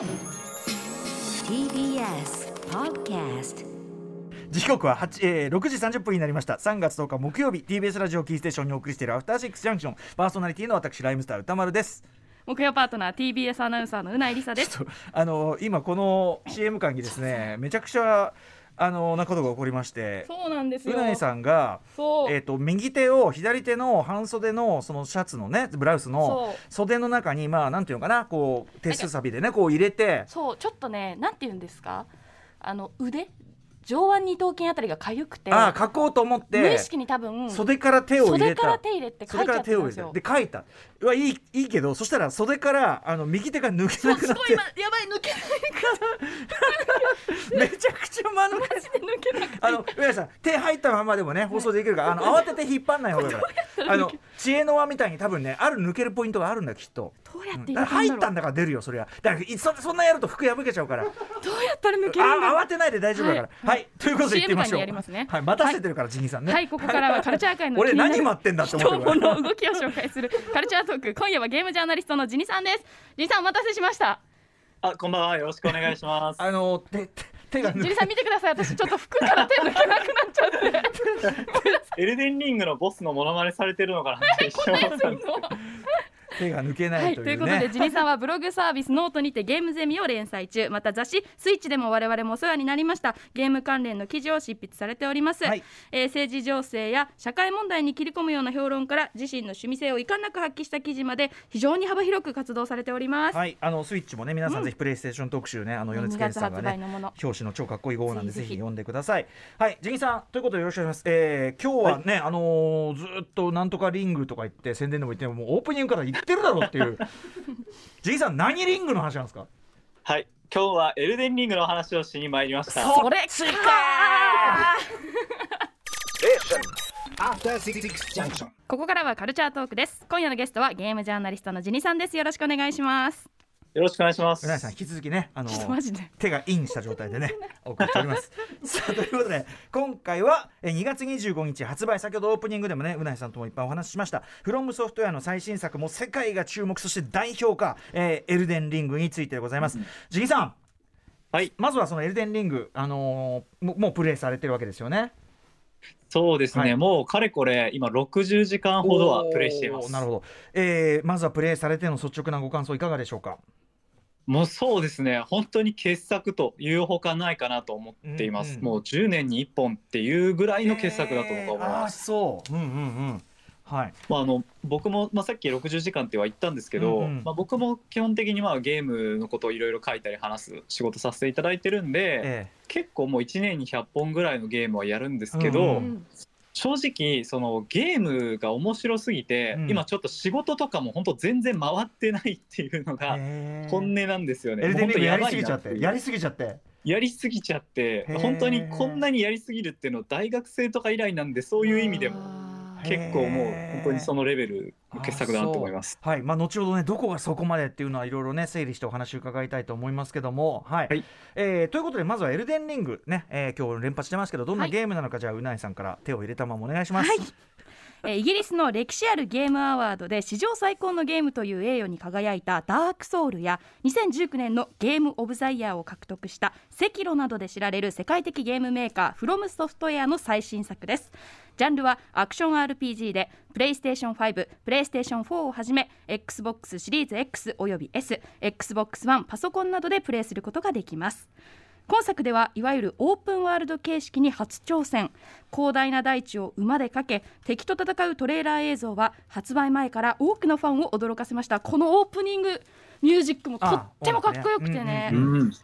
TBS Podcast 時刻は8、えー、6時30分になりました。3月10日木曜日 TBS ラジオキーステーションにお送りしているアフターシックスジャンクション。パーソナリティの私ライムスター歌丸です。木曜パートナー TBS アナウンサーのうないりさです。あの今この CM 間にですねめちゃくちゃあのなことが起こりましてそうなんですよ。うないさんがえー、と右手を左手の半袖のそのシャツのねブラウスの袖の中にまあなんていうのかなこう手すさびでねこう入れてそうちょっとねなんて言うんですか？あの腕？上腕二頭筋あたりが痒くてああ書こうと思って無意識に多分袖から手を入れ袖からた手入れって書いちゃら手を入れってたんですよてで書いた。うわいいいいけどそしたら袖からあの右手が抜けなくなって。今やばい抜けない めちゃくちゃ間抜け。マジで抜けなくて。あの上田さん手入ったままでもね 放送できるからあの慌てて引っ張んない方がいいから。あの知恵の輪みたいに多分ねある抜けるポイントがあるんだきっと。どうやって入れたんだろう？入ったんだから出るよそれはだからいそそんなやると服破けちゃうから。どうやったら抜けるんだ慌てないで大丈夫だから。はい、ということで言ってみましょう。ますね。はい。待たせてるから、ジニーさんね。はいここからはカルチャー界の俺気になる何待ってんだって思ってる。人の動きを紹介するカルチャートーク。今夜はゲームジャーナリストのジニさんです。ジニさんお待たせしました。あ、こんばんは。よろしくお願いします。あの手手ジニさん見てください。私ちょっと服から手抜けなくなっちゃって。エルデンリングのボスのモノマネされてるのかなって一瞬思ったんです。手が抜けなはいい、とというういね、ことでジニさんはブログサービスノートにてゲームゼミを連載中。また雑誌スイッチでも我々もお世話になりました。ゲーム関連の記事を執筆されております、はい。えー政治情勢や社会問題に切り込むような評論から自身の趣味性をいかんなく発揮した記事まで非常に幅広く活動されております、はい、あのスイッチもね皆さんぜひプレイステーション特集ね、あの米津玄師さんが2月発売ね表紙の超かっこいい号なんでぜぜひ。読んでください。はいジギさんということでよろしくお願いします、えー、今日はね、あのーずーっとなんとかリングとか言って宣伝でも言ってももうオープニングから言ってるだろうっていう。ジギさん何リングの話なんですか？はい。今日はエルデンリングの話をしに参りました。それか After Six Junction. ここからはカルチャートークです。今夜のゲストはゲームジャーナリストのジニさんです。よろしくお願いしますよろしくお願いします。う。なぎさん引き続きねあの手がインした状態でね お送りしております。さあということで今回はえー2月25日発売先ほどオープニングでもねうなぎさんともいっぱいお話ししました。フロムソフトウェアの最新作も世界が注目そして大評価、えーエルデンリングについてでございます。ジギさん。はい。まずはそのエルデンリングあのーももうプレイされてるわけですよね。そうですね。はい。もうかれこれ今60時間ほどはプレイしています。なるほど、えーまずはプレイされての率直なご感想いかがでしょうか？もうそうですね。本当に傑作というほかないかなと思っています。うんうんもう10年に1本っていうぐらいの傑作だと僕は思います。そう。うんうんうん。はい。まあ、あの僕も、まあ、さっき60時間っては言ったんですけど、うんうん。まあ、僕も基本的にまあゲームのことをいろいろ書いたり話す仕事させていただいてるんで、え結構もう1年に100本ぐらいのゲームはやるんですけど、うんうん正直そのゲームが面白すぎて、うん。今ちょっと仕事とかも本当全然回ってないっていうのがえー。本音なんですよね。エルデンリングやりすぎちゃってやりすぎちゃって。やりすぎちゃってへー。本当にこんなにやりすぎるっていうのは大学生とか以来なんでそういう意味でも結構もう本当にそのレベルの傑作だなと思います。はい。まあ後ほどねどこがそこまでっていうのはいろいろね整理してお話を伺いたいと思いますけども。はい、はい。えーということでまずはエルデンリングね、えー今日連発してますけどどんなはい。ゲームなのか、じゃあうないさんから手を入れたままお願いします、はいイギリスの歴史あるゲームアワードで史上最高のゲームという栄誉に輝いたダークソウルや2019年のゲームオブザイヤーを獲得したセキロなどで知られる世界的ゲームメーカーフロムソフトウェアの最新作です。ジャンルはアクション RPG でプレイステーション5プレイステーション4をはじめ XBOX シリーズ X および SXBOX1 パソコンなどでプレイすることができます。今作ではいわゆるオープンワールド形式に初挑戦。広大な大地を馬でかけ敵と戦うトレーラー映像は発売前から多くのファンを驚かせました。このオープニング。ミュージックもとってもかっこよくてね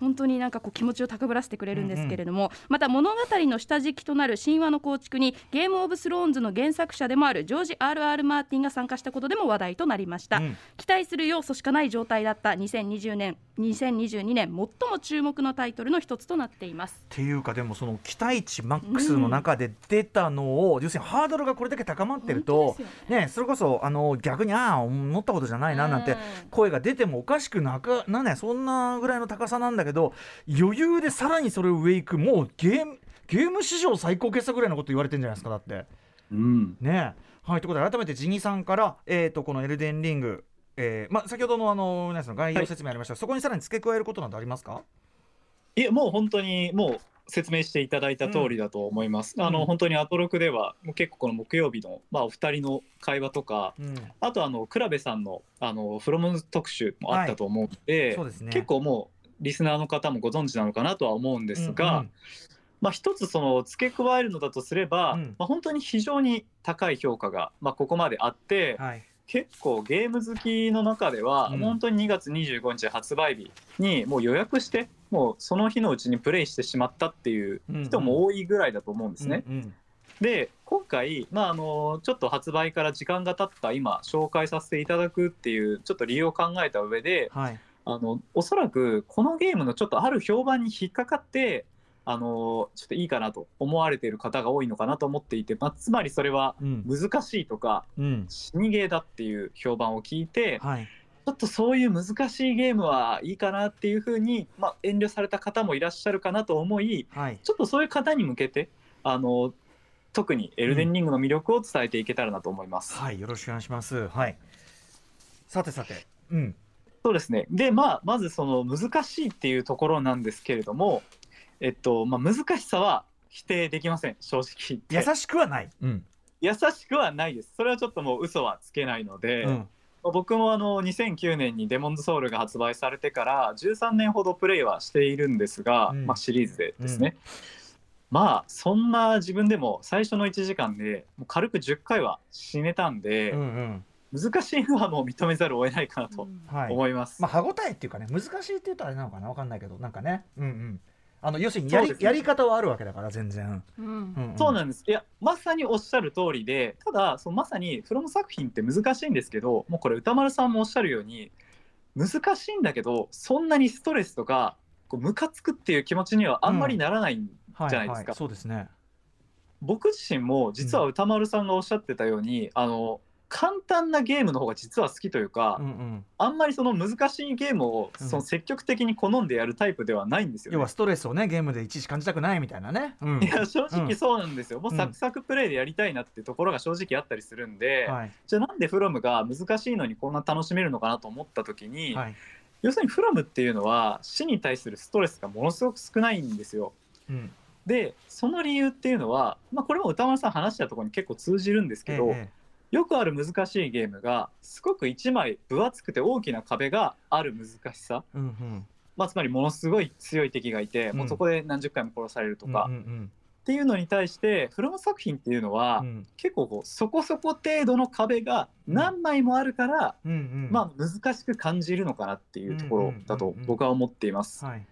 本当になんかこう気持ちを高ぶらせてくれるんですけれども、また物語の下敷きとなる神話の構築にゲームオブスローンズの原作者でもあるジョージ・ R.R. マーティンが参加したことでも話題となりました、うん。期待する要素しかない状態だった2020年2022年最も注目のタイトルの一つとなっています。っていうかでもその期待値マックスの中で出たのを、要するにハードルがこれだけ高まってるとね。それこそあの逆にああ思ったことじゃないななんてうん。声が出てもおかしくなかなんねそんなぐらいの高さなんだけど余裕でさらにそれを上行くもうゲームゲーム史上最高傑作ぐらいのこと言われてんじゃないですかだって。うん。ねはいということで改めてジニさんから、えー、とこの「エルデンリング」えーまあ、先ほどのあの皆さんの概要説明ありましたが、そこにさらに付け加えることなどありますか？いえもう本当にもう説明していただいた通りだと思います。あの、うん。本当にアトロクではもう結構この木曜日のまあお二人の会話とか、うん。あとあの倉部さんのあのフロム特集もあったと思うので、そうですね。結構もうリスナーの方もご存知なのかなとは思うんですが、うんまあ一つその付け加えるのだとすれば、うん。まあ本当に非常に高い評価がまあここまであって、はい。結構ゲーム好きの中では、うん。本当に2月25日発売日にもう予約してもうその日のうちにプレイしてしまったっていう人も多いぐらいだと思うんですね。うんうん。で今回、まあ、あのちょっと発売から時間が経った今紹介させていただくっていうちょっと理由を考えた上ではい。あのおそらくこのゲームのちょっとある評判に引っかかってあのちょっといいかなと思われている方が多いのかなと思っていて、まあ、つまりそれはうん。難しいとかうん。死にゲーだっていう評判を聞いてはい。ちょっとそういう難しいゲームはいいかなっていうふうに、まあ、遠慮された方もいらっしゃるかなと思いはい。ちょっとそういう方に向けてあの特にエルデンリングの魅力を伝えていけたらなと思います。はいよろしくお願いします。はい。さてさて。うん。そうですね。で、まあ、まずその難しいっていうところなんですけれども、えっとまあ、難しさは否定できません正直優しくはない。うん。優しくはないです。それはちょっともう嘘はつけないので、うん。まあ僕もあの2009年に「デモンズソウル」が発売されてから13年ほどプレイはしているんですが、うん。まあ、シリーズでですね、まあそんな自分でも最初の1時間でもう軽く10回は死ねたんで、うんうん。難しいのはもう認めざるを得ないかなとはい。思います。まあ歯応えっていうかね難しいっていうとあれなのかなわかんないけどなんかね。うんうんあの要するにやり,、やり方はあるわけだから全然、うん。うん。うんそうなんです。いやまさにおっしゃる通りでただそのまさにフロム作品って難しいんですけどもうこれ歌丸さんもおっしゃるように難しいんだけどそんなにストレスとかこうムカつくっていう気持ちにはあんまりならないんはいじゃないですか。はい、そうですね僕自身も実は歌丸さんがおっしゃってたように、あの簡単なゲームの方が実は好きというか、うんうん。あんまりその難しいゲームをうん。その積極的に好んでやるタイプではないんですよ、ね。要はストレスをねゲームでいちいち感じたくないみたいなね、うん。いや正直そうなんですよ、もううん。サクサクプレイでやりたいなっていうところが正直あったりするんで、はい。じゃあなんでフロムが難しいのにこんな楽しめるのかなと思った時に、はい。要するにフロムっていうのは死に対するストレスがものすごく少ないんですよ。うん。でその理由っていうのは、まあ、これも歌丸さん話したところに結構通じるんですけど、えよくある難しいゲームがすごく一枚分厚くて大きな壁がある難しさ、えうんうん。まあ、つまりものすごい強い敵がいて、うん。もうそこで何十回も殺されるとか、うんうんっていうのに対してフロム作品っていうのは、うん。うん結構こうそこそこ程度の壁が何枚もあるから、うんうん。まあ難しく感じるのかなっていうところだと僕は思っています。はい。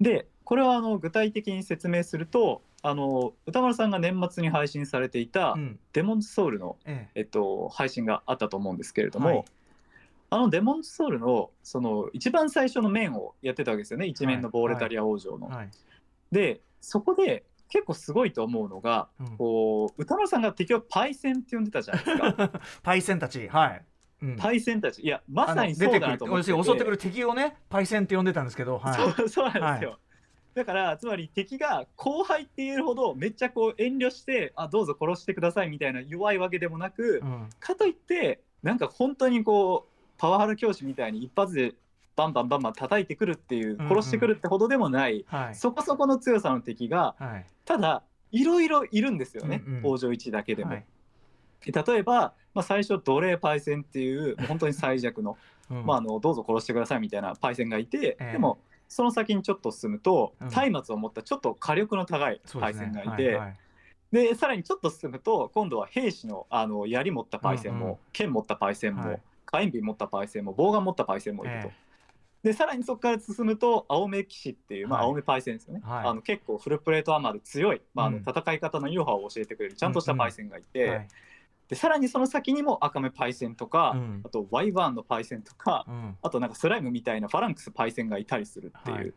でこれはあの具体的に説明するとあの歌丸さんが年末に配信されていたうん「デモンズソウルの」ええ。っと、配信があったと思うんですけれども、はい。あのデモンズソウルのその一番最初の面をやってたわけですよね。一面のボーレタリア王女の。えはい。でそこで結構すごいと思うのがうん。こう歌丸さんが敵をパイセンって呼んでたじゃないですか。パイセンたち。はい、うん。パイセンたち。いやまさにそうだなと思ってて襲ってくる敵をねパイセンって呼んでたんですけど、はい、そうそうなんですよ、だからつまり敵が後輩って言えるほどめっちゃこう遠慮してあどうぞ殺してくださいみたいな弱いわけでもなく、うん。かといってなんか本当にこうパワハラ教師みたいに一発でバンバンバンバン叩いてくるっていううんうん。殺してくるってほどでもない、はい。そこそこの強さの敵がはい。ただいろいろいるんですよね、うんうん。北条一だけでも。はい。で例えば、まあ、最初奴隷パイセンっていう本当に最弱の うん。まあ、あのどうぞ殺してくださいみたいなパイセンがいて、ええ。でもその先にちょっと進むとうん。松明を持ったちょっと火力の高いパイセンがいて、はいはい。でさらにちょっと進むと今度は兵士のあの槍持ったパイセンも、うんうん。剣持ったパイセンも、はい。火炎瓶持ったパイセンもボウガン持ったパイセンもいると。えでさらにそこから進むと青目騎士っていう、まあ、はい。青目パイセンですよね、はい。あの結構フルプレートアマル強い、まあ、あのうん。戦い方のイロハを教えてくれるちゃんとしたパイセンがいて、はいでさらにその先にも赤目パイセンとか、うん。あとワイワーンのパイセンとか、うん。あとなんかスライムみたいなファランクスパイセンがいたりするっていう、はい。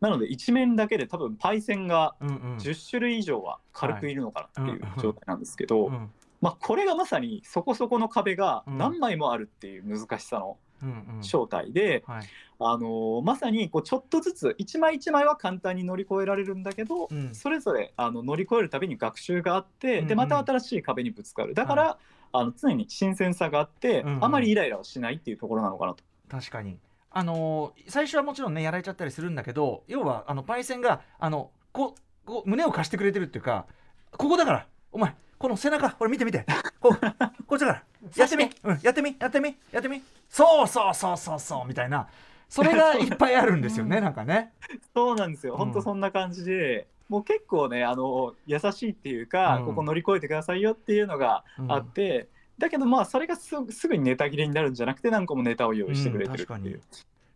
なので一面だけで多分パイセンがうんうん。10種類以上は軽くいるのかなっていう状態なんですけど、うん。まあ、これがまさにそこそこの壁がうん。何枚もあるっていう難しさのうんうん正体で、はい。あのーまさにこうちょっとずつ一枚一枚は簡単に乗り越えられるんだけど、うん。それぞれあの乗り越えるたびに学習があって、うんうん。でまた新しい壁にぶつかる。だから、あの常に新鮮さがあって、うんうん。あまりイライラはしないっていうところなのかなと。確かに。あのー最初はもちろんねやられちゃったりするんだけど要はあのパイセンがあのこうこう胸を貸してくれてるっていうかここだからお前この背中これ見て見て。こうこっちだから。やってみ、うん、やってみやってみやってみ。そうそうそうそうそうみたいな。それが いっぱいあるんですよねなんかね。そうなんですよ、うん。本当そんな感じで、もう結構ね、あの優しいっていうか、うん。ここ乗り越えてくださいよっていうのがあって、だけどまあ、それがすぐすぐにネタ切れになるんじゃなくて、何個もネタを用意してくれてるってう。ん確かに。いう。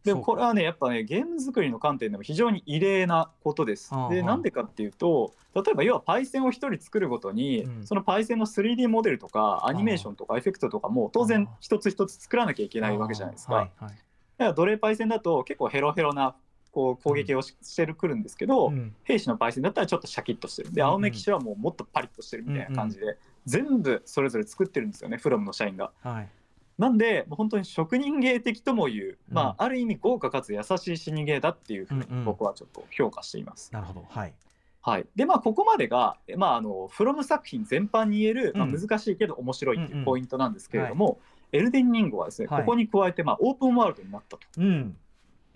でもこれはね、やっぱね、ゲーム作りの観点でも非常に異例なことです。はあ。で、はあなんでかっていうと、例えば要はパイセンを一人作るごとに、うん。そのパイセンの 3D モデルとか、アニメーションとかエフェクトとかも当然一つ一つ作らなきゃいけないわけじゃないですか。はいはい。だから奴隷パイセンだと結構ヘロヘロなこう攻撃をし,、してるくるんですけど、うん。兵士のパイセンだったらちょっとシャキッとしてる。でうんうん。青目騎士はもうもっとパリッとしてるみたいな感じで、全部それぞれ作ってるんですよねフロムの社員が。はいなんでもう本当に職人芸的ともいう、うん。まあ、ある意味豪華かつ優しい死に芸だっていうふうにうんうん。僕はちょっと評価しています。なるほど。はい。はい、でまあここまでが、まあ、あのフロム作品全般に言える、まあ、うん難しいけど面白いってうんうん。いうポイントなんですけれども、エルデンリングはですね、はい。ここに加えて、まあ、オープンワールドになったと。うん。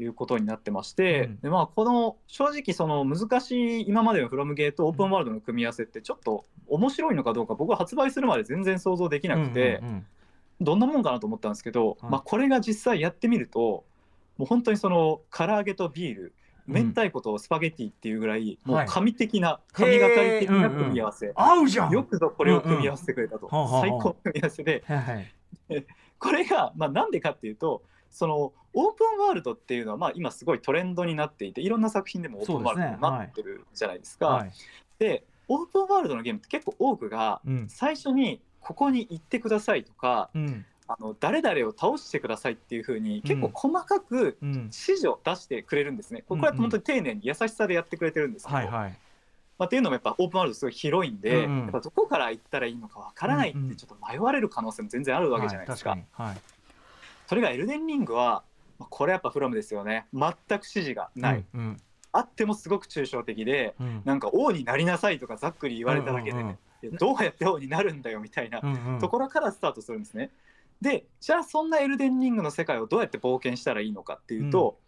いうことになってまして、うん。でまあ、この正直その難しい今までのフロムゲーとオープンワールドの組み合わせってちょっと面白いのかどうか僕は発売するまで全然想像できなくて、うんうんうんどんなもんかなと思ったんですけど、はい。まあ、これが実際やってみるともう本当にその唐揚げとビールうん。明太子とスパゲティっていうぐらい、もうはい。神的な神がかり的な組み合わせ、合うじゃん。よくぞこれを組み合わせてくれたと、最高の組み合わせで。これが、まあ、なんでかっていうとそのオープンワールドっていうのは、まあ、今すごいトレンドになっていていろんな作品でもオープンワールドになってるじゃないですか。はい。でオープンワールドのゲームって結構多くがうん。最初にここに行ってくださいとかうん。あの誰々を倒してくださいっていうふうに結構細かくうん。指示を出してくれるんですね。これこれは本当に丁寧に優しさでやってくれてるんですけど、はいはい。まあ、っていうのもやっぱオープンワールドすごい広いんで、うんうん。やっぱどこから行ったらいいのかわからないってちょっと迷われる可能性も全然あるわけじゃないですか。はいそれがエルデンリングは、まあこれやっぱフロムですよね。全く指示がない。うん。あってもすごく抽象的で、うん。なんか王になりなさいとかざっくり言われただけで、うんうんうんどうやって王になるんだよみたいなうんうんところからスタートするんですね。で、じゃあそんなエルデンリングの世界をどうやって冒険したらいいのかっていうと、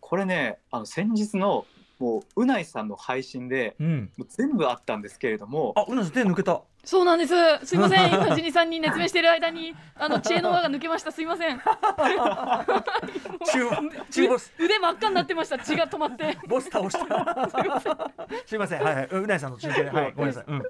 これね、あの先日のもううないさんの配信でうんもう全部あったんですけれども、あうなさん手抜けたそうなんです。すいません。今ジニさんに熱弁してる間にあの知恵の輪が抜けました。すいません。中中ボス腕真っ赤になってました。血が止まって。ボス倒した すいませんはいはいうなぎさんの中継ではいごめんなさいうん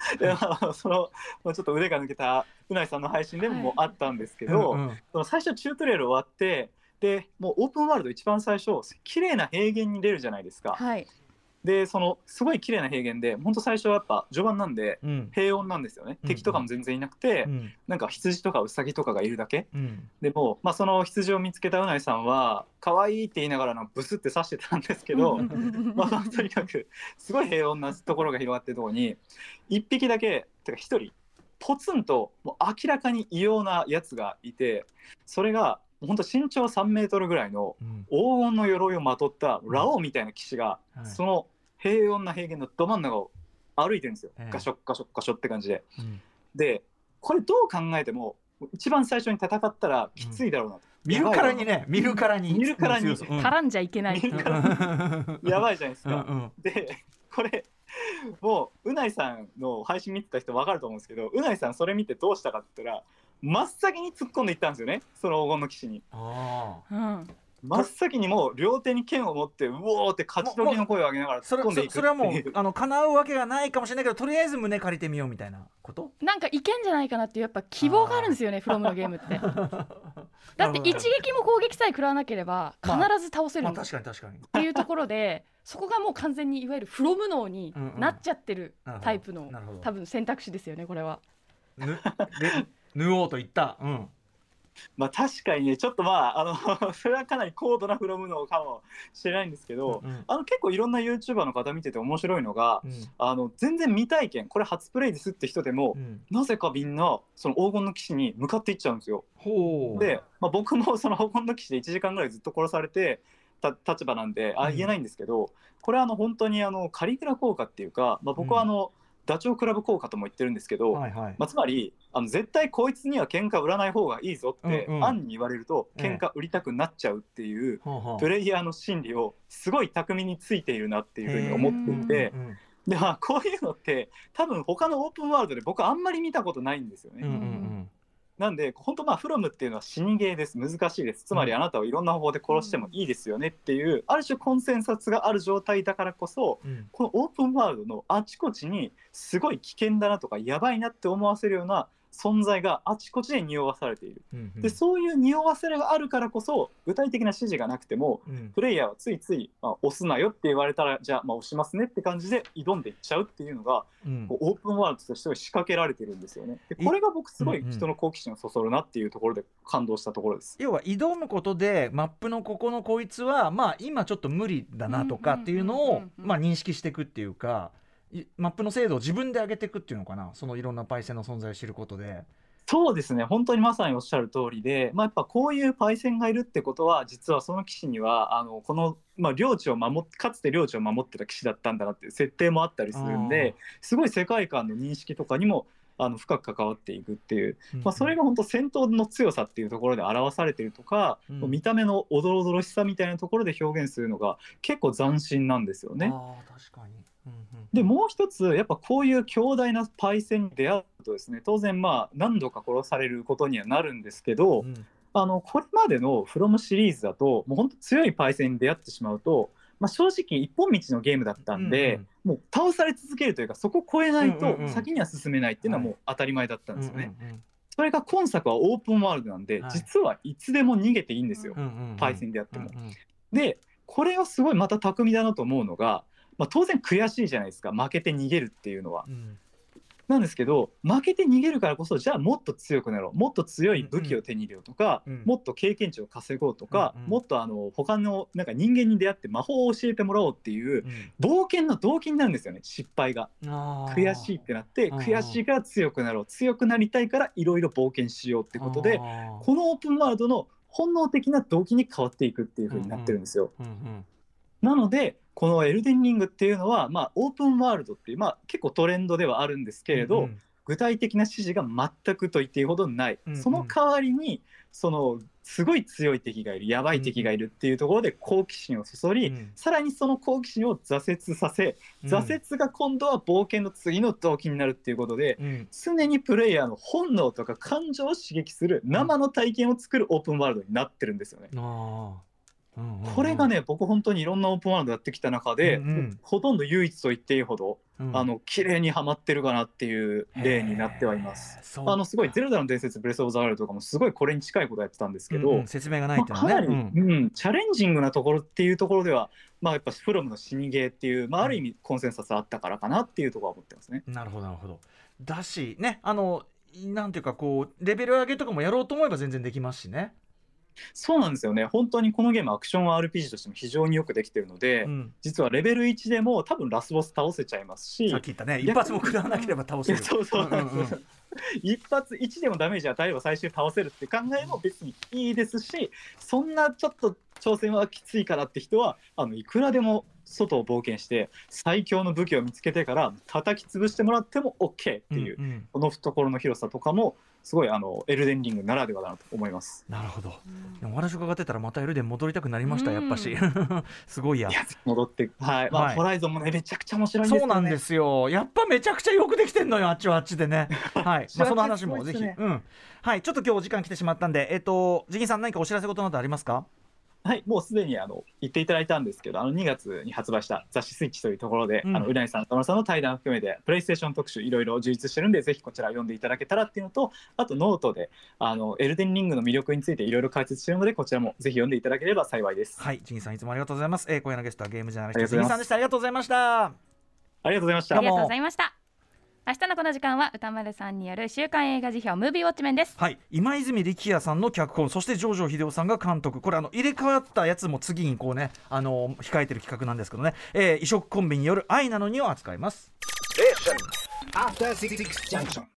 でまあそのまあちょっと腕が抜けたうないさんの配信でもあったんですけど、うんうんその最初チュートリアル終わってでもうオープンワールド一番最初綺麗な平原に出るじゃないですか。はい。でそのすごい綺麗な平原で本当最初はやっぱ序盤なんでうん。平穏なんですよね、うん。敵とかも全然いなくて、うん。なんか羊とかウサギとかがいるだけ。うん。でも、まあ、その羊を見つけたうないさんは可愛いって言いながらのブスって刺してたんですけど まあ、とにかくすごい平穏なところが広がってるところに1匹だけてか1人ポツンともう明らかに異様なやつがいてそれが本当身長3メートルぐらいのうん。黄金の鎧をまとったラオウみたいな騎士が、はい。その平穏な平原のど真ん中を歩いてるんですよ、ええ。ガショッガショッガショって感じで。うん。でこれどう考えても一番最初に戦ったらきついだろうなと、見るからにね見るからに見るからに。ううん。絡んじゃいけない。見るからに。やばいじゃないですか。うんうん。でこれもううないさんの配信見てた人分かると思うんですけどうないさんそれ見てどうしたかって言ったら真っ先に突っ込んでいったんですよねその黄金の騎士にああうん。真っ先にもう両手に剣を持ってうおーって勝ち取りの声を上げながらそれ突っ込んでいくそそれはもうあの叶うわけがないかもしれないけどとりあえず胸借りてみようみたいなこと？なんかいけんじゃないかなっていうやっぱ希望があるんですよね。フロムのゲームって。だって一撃も攻撃さえ食らわなければ必まあず倒せるまあんだっ確かに確かにていうところで。そこがもう完全にいわゆるフロム脳になっちゃってるタイプのなるほど多分選択肢ですよねこれは。縫おうと言った。うん。まあ確かにねちょっとまああの それはかなり高度なフロムのかもしれないんですけど、うんあの結構いろんな YouTuber の方見てて面白いのがうん。あの全然未体験これ初プレイですって人でも、うん。なぜかみんなその黄金の騎士に向かっていっちゃうんですよ。ほう。で、まあ、僕も その黄金の騎士で1時間ぐらいずっと殺されてた立場なんであうん言えないんですけど、これはあの本当にあのカリグラ効果っていうか、まあ、僕はあの、ダチョウ倶楽部効果とも言ってるんですけど、はいはい。まあ、つまりあの絶対こいつには喧嘩売らない方がいいぞって、うんうん。暗に言われるとええ。喧嘩売りたくなっちゃうっていう、はあはあプレイヤーの心理をすごい巧みについているなっていうふうに思っていて、うんでまあこういうのって多分他のオープンワールドで僕あんまり見たことないんですよね。うんうんなんで本当まあフロムっていうのは死にゲーです。難しいです。つまりうん。あなたをいろんな方法で殺してもいいですよねっていうある種コンセンサスがある状態だからこそうんうん。このオープンワールドのあちこちにすごい危険だなとかやばいなって思わせるような存在があちこちで匂わされている。うんうんでそういう匂わせがあるからこそ具体的な指示がなくてもうんプレイヤーはついつい、まあ、押すなよって言われたらじゃあまあ押しますねって感じで挑んでいっちゃうっていうのがうんこうオープンワールドとして仕掛けられてるんですよね。でこれが僕すごい人の好奇心をそそるなっていうところで感動したところです。要は挑むことでマップのここのこいつはまあ今ちょっと無理だなとかっていうのをうんうんうんうんまあ認識していくっていうかいマップの精度を自分で上げていくっていうのかな？そのいろんなパイセンの存在を知ることで。そうですね本当にまさにおっしゃる通りで、まあ、やっぱこういうパイセンがいるってことは実はその騎士にはあのこの、まあ、領地を守っかつて領地を守ってた騎士だったんだなっていう設定もあったりするんですごい世界観の認識とかにもあの深く関わっていくっていう、まあ、それが本当戦闘の強さっていうところで表されてるとか、うん見た目のおどろおどろしさみたいなところで表現するのが結構斬新なんですよね。確かに。うんうんでもう一つやっぱこういう強大なパイセンに出会うとですね当然まあ何度か殺されることにはなるんですけど、うん。あのこれまでの「フロムシリーズだともう本当強いパイセンに出会ってしまうと、まあ、正直一本道のゲームだったんで、もう倒され続けるというかそこを越えないとうんうんうん。先には進めないっていうのはもう当たり前だったんですよね。うんうんそれが今作はオープンワールドなんで、はい。実はいつでも逃げていいんですよ、うんうんうんパイセンであっても。うんうんでこれがすごいまた巧みだなと思うのが、まあ、当然悔しいじゃないですか。負けて逃げるっていうのは。うん。なんですけど負けて逃げるからこそじゃあもっと強くなろう。もっと強い武器を手に入れようとか、うんもっと経験値を稼ごうとか、うんうん。もっとあの他のなんか人間に出会って魔法を教えてもらおうっていう冒険の動機になるんですよね。失敗が。悔しいってなってうんうん。悔しいから強くなろう。強くなりたいからいろいろ冒険しようってことでここのオープンワールドの本能的な動機に変わっていくっていう風になってるんですよ。うんうんなのでこの「エルデンリング」っていうのは、まあ、オープンワールドっていう、まあ、結構トレンドではあるんですけれど、うん具体的な指示が全くと言っていいほどない、うんうん。その代わりにそのすごい強い敵がいるやばい敵がいるっていうところで好奇心をそそり、うん。さらにその好奇心を挫折させうん。挫折が今度は冒険の次の動機になるっていうことで、うん。常にプレイヤーの本能とか感情を刺激する生の体験を作るオープンワールドになってるんですよね。うんうんうんこれがね僕本当にいろんなオープンワールドやってきた中で、うんうんほとんど唯一と言っていいほど、うんあの綺麗にはまってるかなっていう例になってはいます。あのすごい「ゼルダの伝説ブレス・オブ・ザ・ワイルド」とかもすごいこれに近いことやってたんですけど、うんうん説明がないっていうのまあかなはり、ね。うんチャレンジングなところっていうところでは、まあ、やっぱフロムの死にゲーっていう、まあ、ある意味コンセンサスあったからかなっていうところは思ってますね。うんなるほどなるほど。だしねあのなんていうかこうレベル上げとかもやろうと思えば全然できますしね。そうなんですよね。本当にこのゲームアクション RPG としても非常によくできてるので、うん。実はレベル1でも多分ラスボス倒せちゃいますしさっき言ったね一発も食らわなければ倒いせる。やそうそうなんですよ、う。んうん一発1でもダメージ与えれば最終倒せるって考えも別にいいですしそんなちょっと挑戦はきついからって人はあのいくらでも外を冒険して最強の武器を見つけてから叩き潰してもらっても OK っていう、うんうん。この懐の広さとかもすごいあのエルデンリングならではだなと思います。なるほど。お話伺ってたらまたエルデン戻りたくなりましたやっぱし。すごいやい。や戻ってはい、まあはいホライゾンもねめちゃくちゃ面白いね。そうなんですよ。やっぱめちゃくちゃよくできてんのよ、あっちはあっちでね。はい。まあ、その話もぜひ。すごいですうん。はい。ちょっと今日お時間来てしまったんで、えっ、と、ジギンさん何かお知らせことなどありますか？はい、もうすでにあの言っていただいたんですけど、あの2月に発売した雑誌スイッチというところで、うんあのうなぎさん、田村さんの対談を含めて、プレイステーション特集、いろいろ充実してるんで、ぜひこちら読んでいただけたらっていうのと、あとノートで、あのエルデンリングの魅力についていろいろ解説してるので、こちらもぜひ読んでいただければ幸いです。はい。ジギンさんいつもありがとうございます。えー、今夜のゲストはゲームジャーナリスト、ジギンさんでした。ありがとうございました。ありがとうございましたあり。がとうございました明日のこの時間は歌丸さんによる週刊映画辞表ムービーウォッチメンです。はい、今泉力也さんの脚本そして上条秀夫さんが監督これあの入れ替わったやつも次にこうねあの控えてる企画なんですけどね、えー異色コンビによる愛なのにを扱います。Junction.